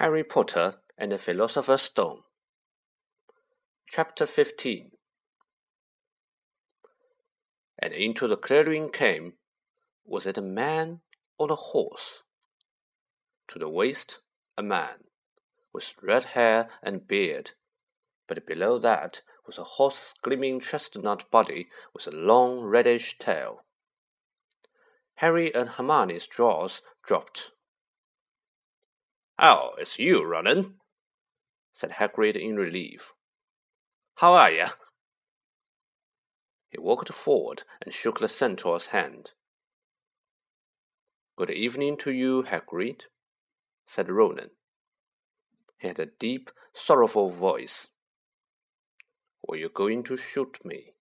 Harry Potter and the Philosopher's Stone. Chapter 15 And into the clearing came, was it a man or a horse? To the waist, a man, with red hair and beard, but below that was a horse gleaming chestnut body with a long reddish tail. Harry and Hermione's jaws dropped. Oh, it's you, Ronan, said Hagrid in relief. How are you? He walked forward and shook the centaur's hand. Good evening to you, Hagrid, said Ronan. He had a deep, sorrowful voice. Were you going to shoot me?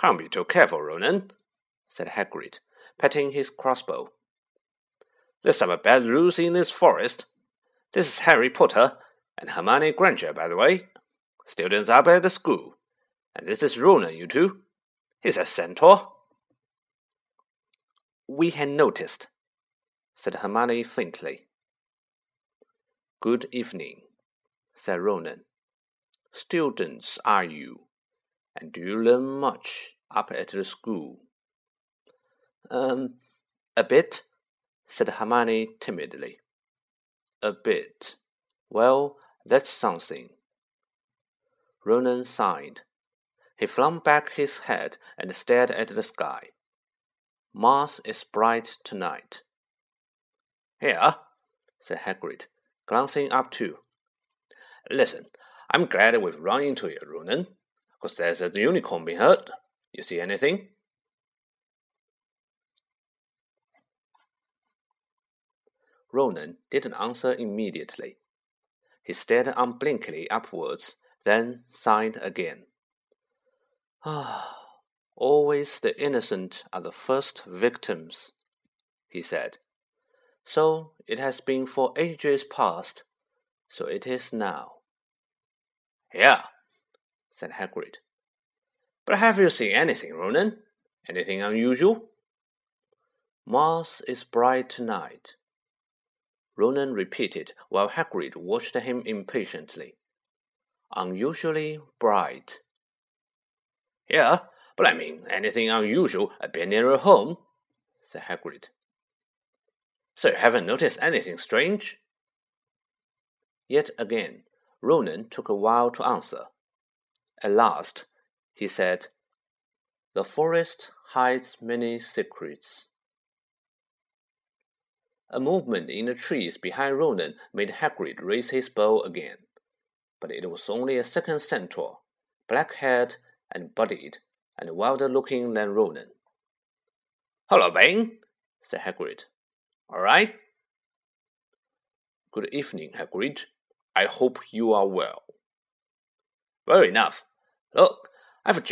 Can't be too careful, Ronan, said Hagrid, patting his crossbow. Have a bad ruse in this forest. This is Harry Potter and Hermione Granger, by the way. Students up at the school. And this is Ronan, you two. He's a centaur. We had noticed, said Hermione faintly. Good evening, said Ronan. Students are you, and do you learn much up at the school? Um, a bit, said Hermione timidly. A bit. Well, that's something. Ronan sighed. He flung back his head and stared at the sky. Mars is bright tonight. Here, said Hagrid, glancing up too. Listen, I'm glad we've run into you, Ronan, because there's a unicorn being hurt. You see anything? Ronan didn't answer immediately. He stared unblinkingly upwards, then sighed again. Ah, always the innocent are the first victims, he said. So it has been for ages past, so it is now. Yeah, said Hagrid. But have you seen anything, Ronan? Anything unusual? Mars is bright tonight, Ronan repeated while Hagrid watched him impatiently. Unusually bright. Yeah, but I mean anything unusual a bit nearer home, said Hagrid. So you haven't noticed anything strange? Yet again, Ronan took a while to answer. At last, he said, The forest hides many secrets. A movement in the trees behind Ronan made Hagrid raise his bow again, but it was only a second centaur, black-haired and bodied, and wilder looking than Ronan. "Hello, Bane," said Hagrid. "All right?" "Good evening, Hagrid. I hope you are well." "Well enough. Look, I've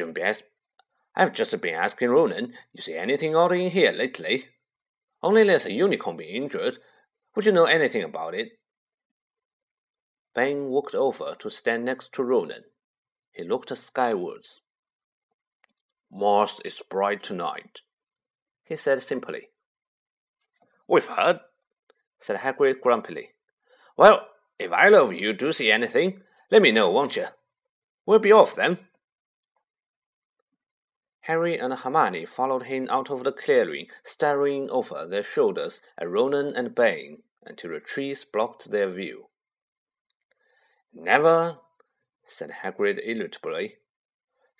I've just been asking Ronan, you see anything odd in here lately? Only there's a unicorn being injured. Would you know anything about it? Bane walked over to stand next to Ronan. He looked skywards. Mars is bright tonight, he said simply. We've heard, said Hagrid grumpily. Well, if either of you do see anything, let me know, won't you? We'll be off then. Harry and Hermione followed him out of the clearing, staring over their shoulders at Ronan and Bane until the trees blocked their view. Never, said Hagrid irritably.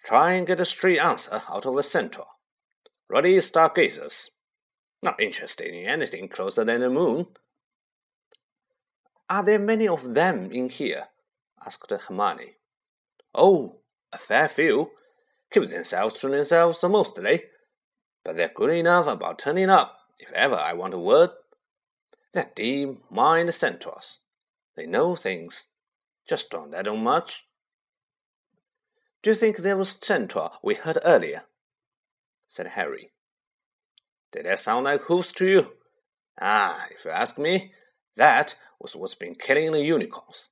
Try and get a straight answer out of a centaur. Ruddy stargazers. Not interested in anything closer than the moon. Are there many of them in here? asked Hermione. Oh, a fair few keep themselves to themselves mostly, but they're good enough about turning up if ever I want a word. They're deep mind centaurs. They know things, just don't let on much. Do you think there was centaur we heard earlier? said Harry. Did that sound like hoofs to you? Ah, if you ask me, that was what's been killing the unicorns.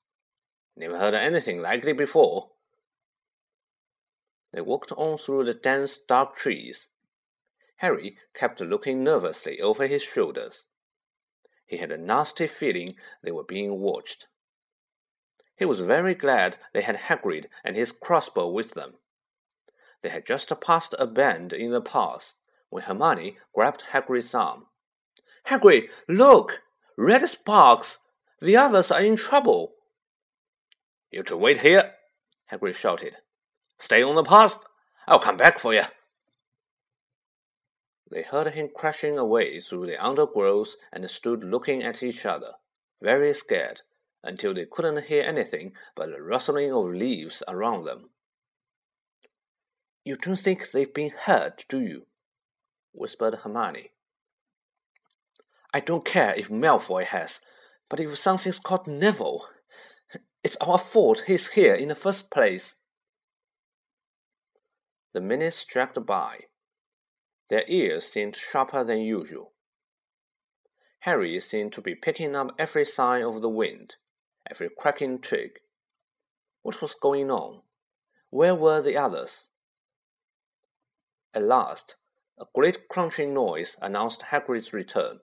Never heard anything like it before. They walked on through the dense, dark trees. Harry kept looking nervously over his shoulders. he had a nasty feeling they were being watched. He was very glad they had Hagrid and his crossbow with them. They had just passed a bend in the path when Hermione grabbed Hagrid's arm. Hagrid, look! Red sparks! The others are in trouble! You two wait here, Hagrid shouted. Stay on the path. I'll come back for you. They heard him crashing away through the undergrowth and stood looking at each other, very scared, until they couldn't hear anything but the rustling of leaves around them. You don't think they've been hurt, do you? whispered Hermione. I don't care if Malfoy has, but if something's caught Neville, it's our fault he's here in the first place. The minutes dragged by. Their ears seemed sharper than usual. Harry seemed to be picking up every sign of the wind, every cracking twig. What was going on? Where were the others? At last, a great crunching noise announced Hagrid's return.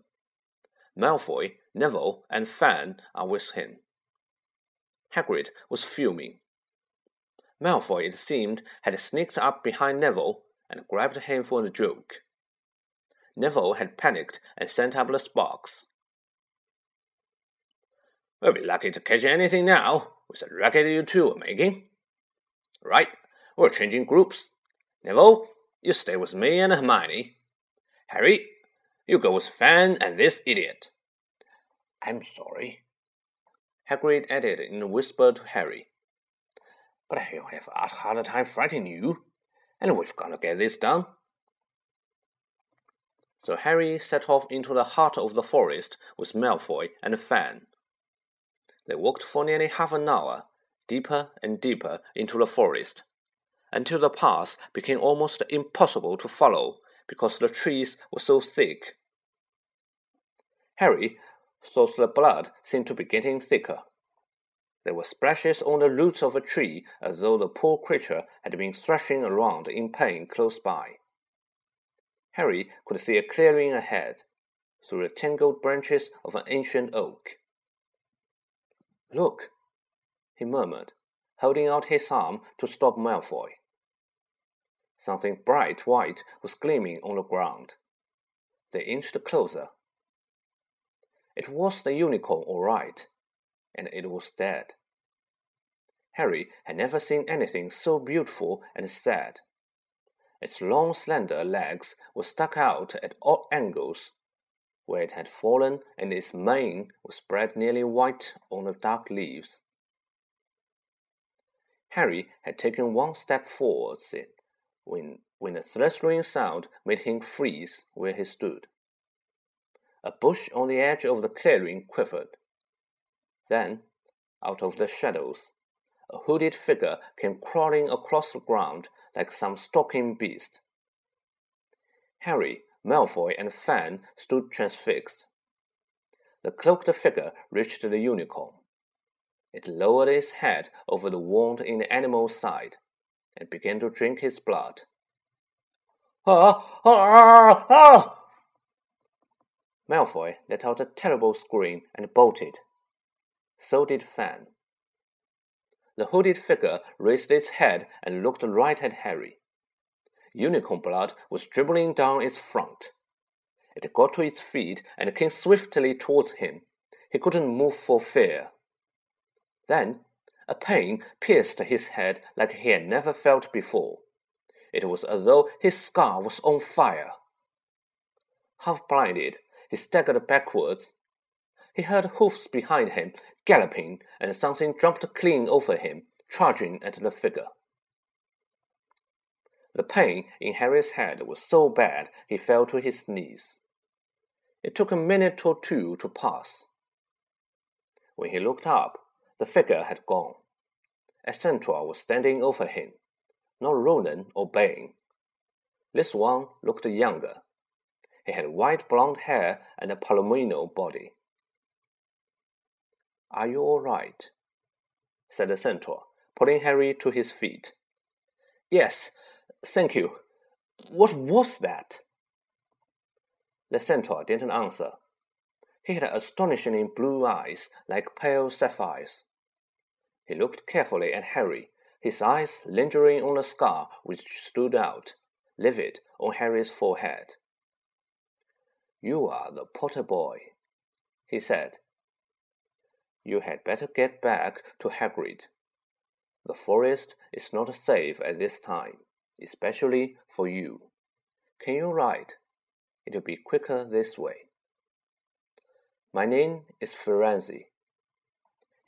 Malfoy, Neville, and Fang are with him. Hagrid was fuming. Malfoy, it seemed, had sneaked up behind Neville and grabbed him for a joke. Neville had panicked and sent up the sparks. We'll be lucky to catch anything now with the racket you two are making. Right, we're changing groups. Neville, you stay with me and Hermione. Harry, you go with Fang and this idiot. I'm sorry, Hagrid added in a whisper to Harry. But I'll have a harder time fighting you, and we've got to get this done. So Harry set off into the heart of the forest with Malfoy and Fang. They walked for nearly half an hour, deeper and deeper into the forest, until the path became almost impossible to follow because the trees were so thick. Harry thought the blood seemed to be getting thicker. There were splashes on the roots of a tree as though the poor creature had been thrashing around in pain close by. Harry could see a clearing ahead, through the tangled branches of an ancient oak. Look, he murmured, holding out his arm to stop Malfoy. Something bright white was gleaming on the ground. They inched closer. It was the unicorn, all right, and it was dead. Harry had never seen anything so beautiful and sad. Its long, slender legs were stuck out at odd angles, where it had fallen, and its mane was spread nearly white on the dark leaves. Harry had taken one step towards it when, when a thundering sound made him freeze where he stood. A bush on the edge of the clearing quivered. Then, out of the shadows, a hooded figure came crawling across the ground like some stalking beast. Harry, Malfoy, and Fang stood transfixed. The cloaked figure reached the unicorn. It lowered its head over the wound in the animal's side and began to drink his blood. Ah! Ah! Ah! Malfoy let out a terrible scream and bolted. So did Fang. The hooded figure raised its head and looked right at Harry. Unicorn blood was dribbling down its front. It got to its feet and came swiftly towards him. He couldn't move for fear. Then a pain pierced his head like he had never felt before. It was as though his skull was on fire. Half blinded, he staggered backwards. He heard hoofs behind him, galloping, and something jumped clean over him, charging at the figure. The pain in Harry's head was so bad he fell to his knees. It took a minute or two to pass. When he looked up, the figure had gone. A centaur was standing over him, not Ronan or Bane. This one looked younger. He had white blond hair and a palomino body. Are you all right? said the centaur, pulling Harry to his feet. Yes, thank you. What was that? The centaur didn't answer. He had astonishingly blue eyes, like pale sapphires. He looked carefully at Harry, his eyes lingering on a scar which stood out, livid, on Harry's forehead. You are the Potter boy, he said. You had better get back to Hagrid. The forest is not safe at this time, especially for you. Can you ride? It'll be quicker this way. My name is Firenze,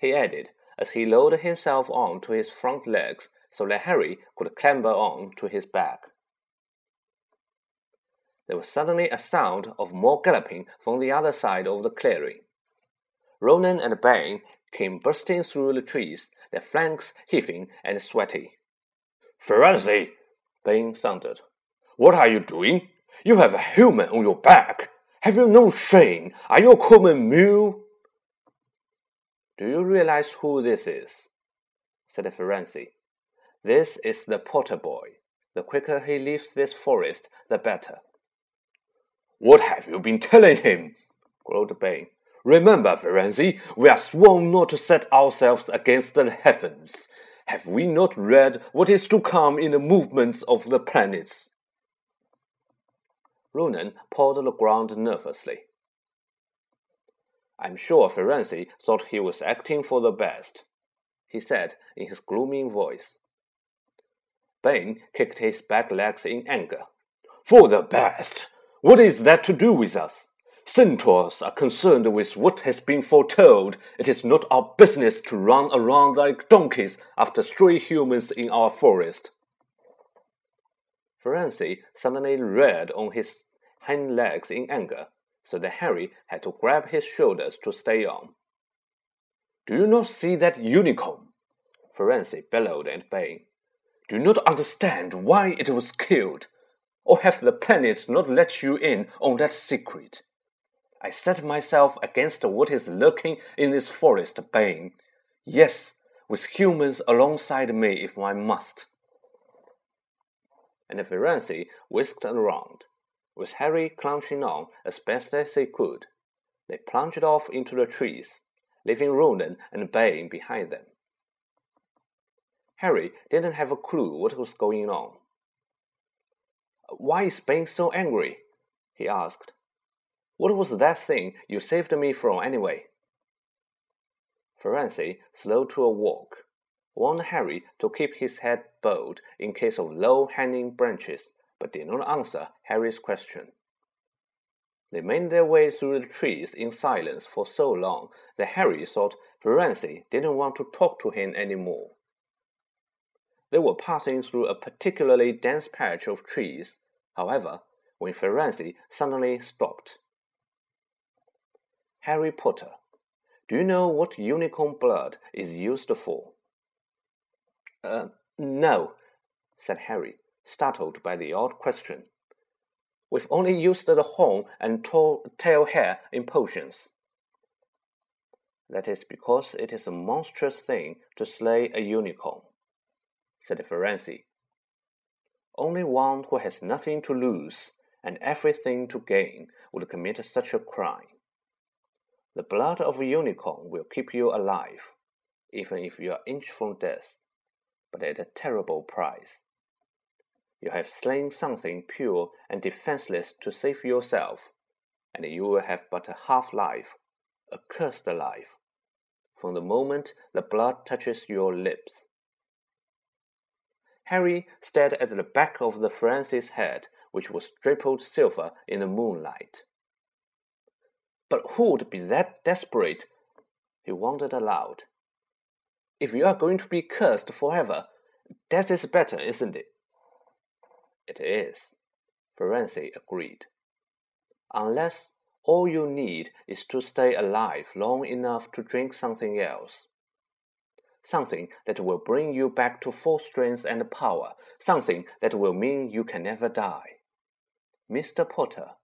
he added as he lowered himself on to his front legs so that Harry could clamber on to his back. There was suddenly a sound of more galloping from the other side of the clearing. Ronan and Bane came bursting through the trees, their flanks heaving and sweaty. Firenze! Bane thundered. What are you doing? You have a human on your back. Have you no shame? Are you a common mule? Do you realize who this is? said Firenze. This is the Potter boy. The quicker he leaves this forest, the better. What have you been telling him? growled Bane. Remember, Firenze, we are sworn not to set ourselves against the heavens. Have we not read what is to come in the movements of the planets? Ronan pawed the ground nervously. I'm sure Firenze thought he was acting for the best, he said in his gloomy voice. Bane kicked his back legs in anger. For the best? What is that to do with us? Centaurs are concerned with what has been foretold. It is not our business to run around like donkeys after stray humans in our forest. Firenze suddenly reared on his hind legs in anger, so that Harry had to grab his shoulders to stay on. Do you not see that unicorn? Firenze bellowed at Bane. Do you not understand why it was killed? Or have the planets not let you in on that secret? I set myself against what is lurking in this forest, Bane. Yes, with humans alongside me if I must. And Firenze whisked around, with Harry crouching on as best as he could. They plunged off into the trees, leaving Ronan and Bane behind them. Harry didn't have a clue what was going on. Why is Bane so angry? he asked. What was that thing you saved me from anyway? Firenze slowed to a walk, warned Harry to keep his head bowed in case of low-hanging branches, but did not answer Harry's question. They made their way through the trees in silence for so long that Harry thought Firenze didn't want to talk to him any more. They were passing through a particularly dense patch of trees, however, when Firenze suddenly stopped. Harry Potter, do you know what unicorn blood is used for? Uh, no, said Harry, startled by the odd question. We've only used the horn and tail hair in potions. That is because it is a monstrous thing to slay a unicorn, said Firenze. Only one who has nothing to lose and everything to gain would commit such a crime. The blood of a unicorn will keep you alive, even if you are inch from death, but at a terrible price. You have slain something pure and defenseless to save yourself, and you will have but a half life, a cursed life, from the moment the blood touches your lips. Harry stared at the back of the Firenze's head, which was draped silver in the moonlight. But who would be that desperate? He wondered aloud. If you are going to be cursed forever, death is better, isn't it? It is, Firenze agreed. Unless all you need is to stay alive long enough to drink something else. Something that will bring you back to full strength and power. Something that will mean you can never die. Mr. Potter,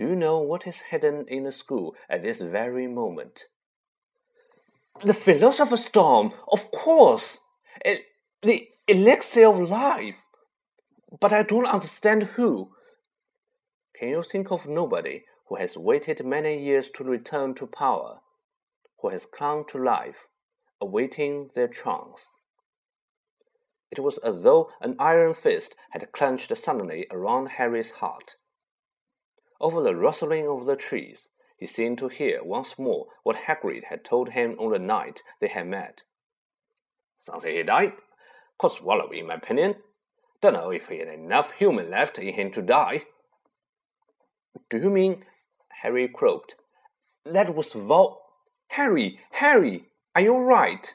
do you know what is hidden in the school at this very moment? The Philosopher's Stone, of course. It, the elixir of life. But I don't understand who. Can you think of nobody who has waited many years to return to power, who has clung to life, awaiting their chance. It was as though an iron fist had clenched suddenly around Harry's heart. Over the rustling of the trees, he seemed to hear once more what Hagrid had told him on the night they had met. Something he died. Could swallow, in my opinion. Don't know if he had enough human left in him to die. Do you mean? Harry croaked. That was Vol. Harry, Harry, are you all right?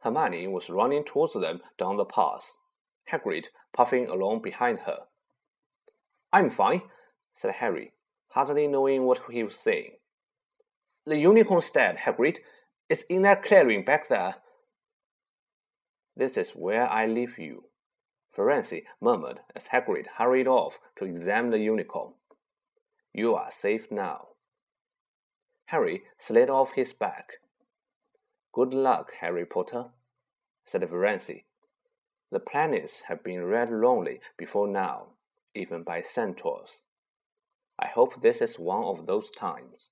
Hermione was running towards them down the path, Hagrid puffing along behind her. I'm fine, said Harry, hardly knowing what he was saying. The unicorn's dead, Hagrid. It's in that clearing back there. This is where I leave you, Firenze murmured as Hagrid hurried off to examine the unicorn. You are safe now. Harry slid off his back Good luck, Harry Potter, said Firenze. The planets have been read lonely before now, even by centaurs. I hope this is one of those times.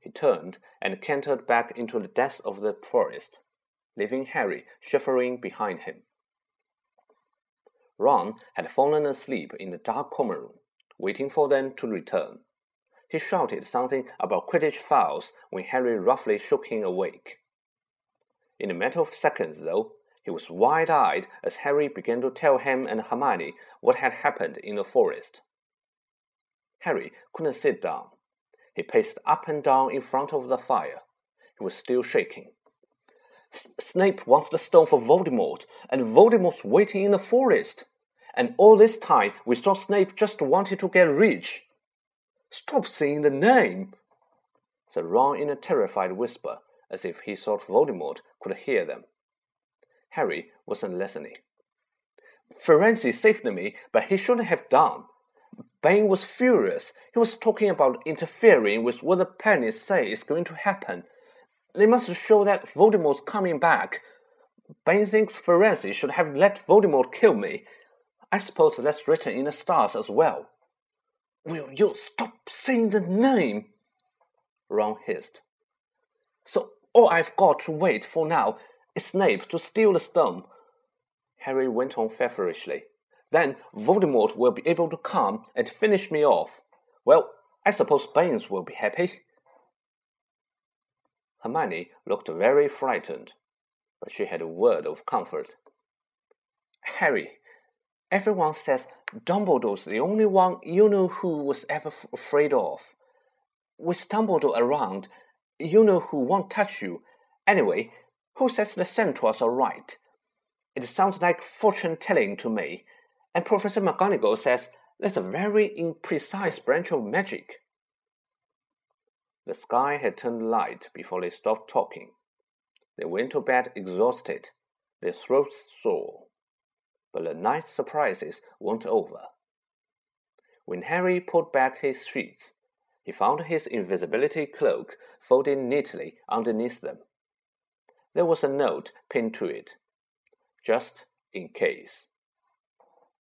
He turned and cantered back into the depths of the forest, leaving Harry shivering behind him. Ron had fallen asleep in the dark common room, waiting for them to return. He shouted something about Quidditch fouls when Harry roughly shook him awake. In a matter of seconds, though, he was wide eyed as Harry began to tell him and Hermione what had happened in the forest. Harry couldn't sit down. He paced up and down in front of the fire. He was still shaking. Snape wants the stone for Voldemort, and Voldemort's waiting in the forest. And all this time we thought Snape just wanted to get rich. Stop saying the name, said Ron in a terrified whisper, as if he thought Voldemort could hear them. Harry wasn't listening. Firenze saved me, but he shouldn't have done. Bane was furious. He was talking about interfering with what the planets say is going to happen. They must show that Voldemort's coming back. Bane thinks Firenze should have let Voldemort kill me. I suppose that's written in the stars as well. Will you stop saying the name? Ron hissed. So all I've got to wait for now is Snape to steal the stone. Harry went on feverishly. Then Voldemort will be able to come and finish me off. Well, I suppose Baines will be happy. Hermione looked very frightened, but she had a word of comfort. Harry, everyone says Dumbledore's the only one you know who was ever afraid of. With Dumbledore around, you know who won't touch you. Anyway, who says the centaurs are right? It sounds like fortune telling to me, and Professor McGonagall says that's a very imprecise branch of magic. The sky had turned light before they stopped talking. They went to bed exhausted, their throats sore but the night's surprises weren't over. When Harry pulled back his sheets, he found his invisibility cloak folded neatly underneath them. There was a note pinned to it, just in case.